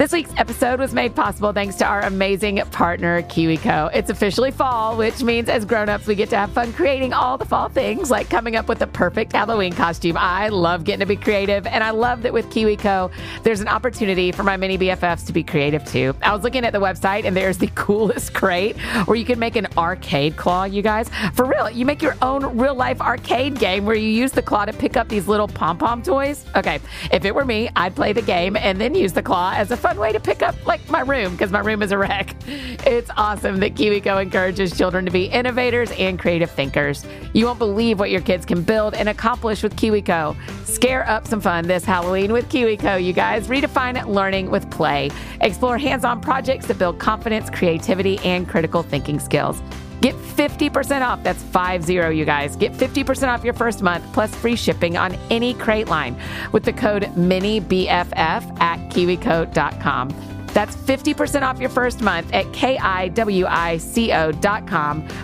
This week's episode was made possible thanks to our amazing partner, KiwiCo. It's officially fall, which means as grown-ups, we get to have fun creating all the fall things, like coming up with the perfect Halloween costume. I love getting to be creative, and I love that with KiwiCo, there's an opportunity for my mini BFFs to be creative too. I was looking at the website, and there's the coolest crate where you can make an arcade claw, you guys. For real, you make your own real-life arcade game where you use the claw to pick up these little pom-pom toys. Okay, if it were me, I'd play the game and then use the claw as a fun way to pick up like my room because my room is a wreck. It's awesome that KiwiCo encourages children to be innovators and creative thinkers. You won't believe what your kids can build and accomplish with KiwiCo. Scare up some fun this Halloween with KiwiCo, you guys. Redefine learning with play. Explore hands-on projects that build confidence, creativity, and critical thinking skills. Get 50% off. That's 50, you guys. Get 50% off your first month plus free shipping on any crate line with the code MINIBFF at kiwico.com. That's 50% off your first month at kiwico.com.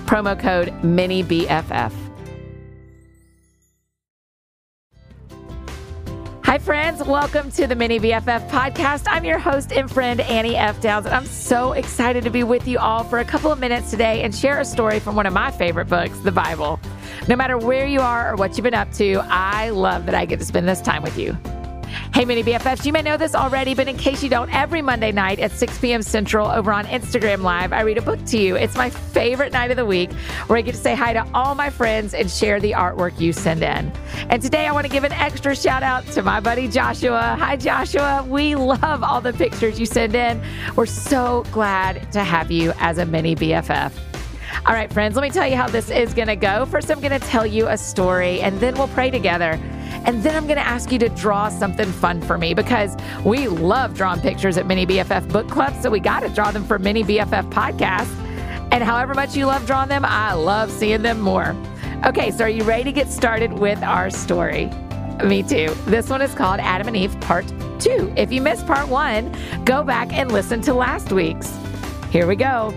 Promo code MINIBFF. Hi, friends. Welcome to the Mini BFF podcast. I'm your host and friend, Annie F. Downs, and I'm so excited to be with you all for a couple of minutes today and share a story from one of my favorite books, the Bible. No matter where you are or what you've been up to, I love that I get to spend this time with you. Hey, Mini BFFs, you may know this already, but in case you don't, every Monday night at 6 p.m. Central over on Instagram Live, I read a book to you. It's my favorite night of the week where I get to say hi to all my friends and share the artwork you send in. And today I want to give an extra shout out to my buddy Joshua. Hi, Joshua. We love all the pictures you send in. We're so glad to have you as a Mini BFF. All right, friends, let me tell you how this is going to go. First, I'm going to tell you a story, and then we'll pray together. And then I'm going to ask you to draw something fun for me because we love drawing pictures at Mini BFF Book Club. So we got to draw them for Mini BFF Podcast. And however much you love drawing them, I love seeing them more. Okay, so are you ready to get started with our story? Me too. This one is called Adam and Eve Part 2. If you missed Part 1, go back and listen to last week's. Here we go.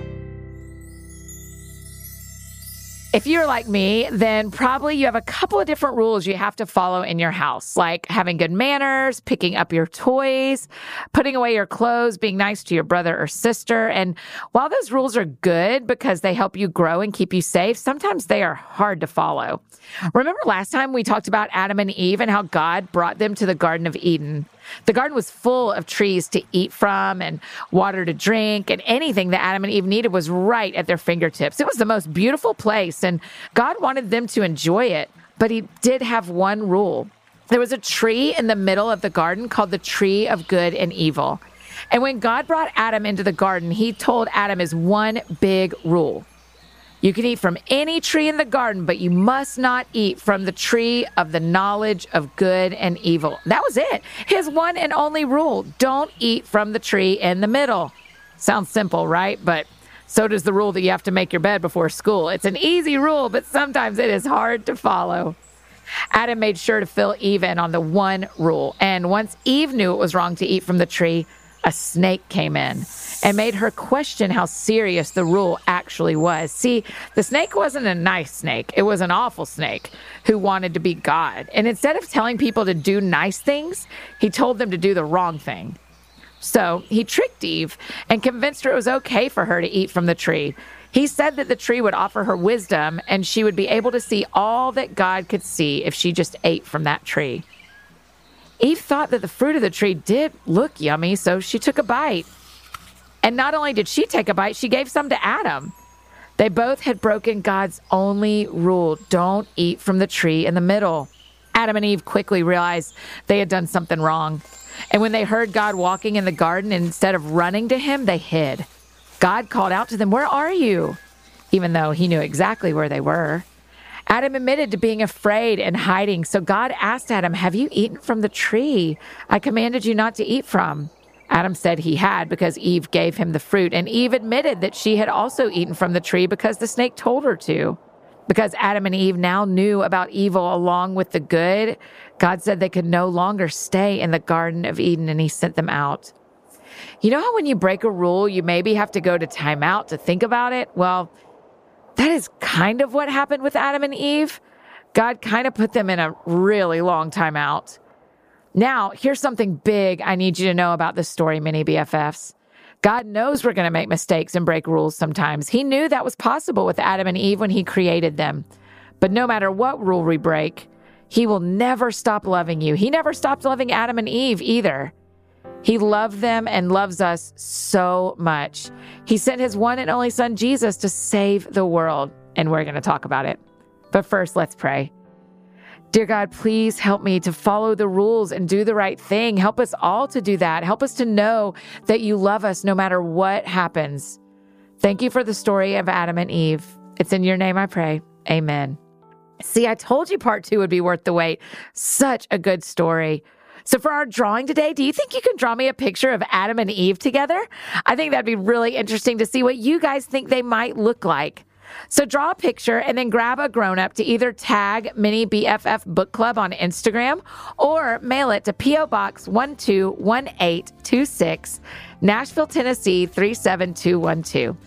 If you're like me, then probably you have a couple of different rules you have to follow in your house, like having good manners, picking up your toys, putting away your clothes, being nice to your brother or sister. And while those rules are good because they help you grow and keep you safe, sometimes they are hard to follow. Remember last time we talked about Adam and Eve and how God brought them to the Garden of Eden? The garden was full of trees to eat from and water to drink, and anything that Adam and Eve needed was right at their fingertips. It was the most beautiful place, and God wanted them to enjoy it. But He did have one rule there was a tree in the middle of the garden called the tree of good and evil. And when God brought Adam into the garden, He told Adam his one big rule you can eat from any tree in the garden, but you must not eat from the tree of the knowledge of good and evil. That was it. His one and only rule don't eat from the tree in the middle. Sounds simple, right? But so does the rule that you have to make your bed before school. It's an easy rule, but sometimes it is hard to follow. Adam made sure to fill Eve in on the one rule. And once Eve knew it was wrong to eat from the tree, a snake came in and made her question how serious the rule actually was. See, the snake wasn't a nice snake, it was an awful snake who wanted to be God. And instead of telling people to do nice things, he told them to do the wrong thing. So he tricked Eve and convinced her it was okay for her to eat from the tree. He said that the tree would offer her wisdom and she would be able to see all that God could see if she just ate from that tree. Eve thought that the fruit of the tree did look yummy, so she took a bite. And not only did she take a bite, she gave some to Adam. They both had broken God's only rule don't eat from the tree in the middle. Adam and Eve quickly realized they had done something wrong. And when they heard God walking in the garden, instead of running to him, they hid. God called out to them, Where are you? Even though he knew exactly where they were. Adam admitted to being afraid and hiding. So God asked Adam, Have you eaten from the tree I commanded you not to eat from? Adam said he had because Eve gave him the fruit, and Eve admitted that she had also eaten from the tree because the snake told her to. Because Adam and Eve now knew about evil along with the good, God said they could no longer stay in the Garden of Eden and he sent them out. You know how when you break a rule, you maybe have to go to timeout to think about it? Well, that is kind of what happened with Adam and Eve. God kind of put them in a really long timeout. Now, here's something big I need you to know about this story, mini BFFs. God knows we're going to make mistakes and break rules sometimes. He knew that was possible with Adam and Eve when He created them. But no matter what rule we break, He will never stop loving you. He never stopped loving Adam and Eve either. He loved them and loves us so much. He sent His one and only Son, Jesus, to save the world. And we're going to talk about it. But first, let's pray. Dear God, please help me to follow the rules and do the right thing. Help us all to do that. Help us to know that you love us no matter what happens. Thank you for the story of Adam and Eve. It's in your name I pray. Amen. See, I told you part two would be worth the wait. Such a good story. So, for our drawing today, do you think you can draw me a picture of Adam and Eve together? I think that'd be really interesting to see what you guys think they might look like. So draw a picture and then grab a grown up to either tag Mini BFF Book Club on Instagram or mail it to P.O. Box 121826, Nashville, Tennessee 37212.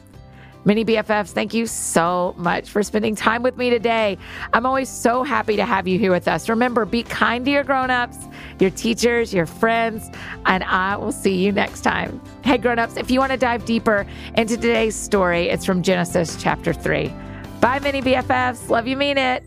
Mini BFFs, thank you so much for spending time with me today. I'm always so happy to have you here with us. Remember, be kind to your grown-ups, your teachers, your friends, and I will see you next time. Hey grown-ups, if you want to dive deeper into today's story, it's from Genesis chapter 3. Bye Mini BFFs. Love you mean it.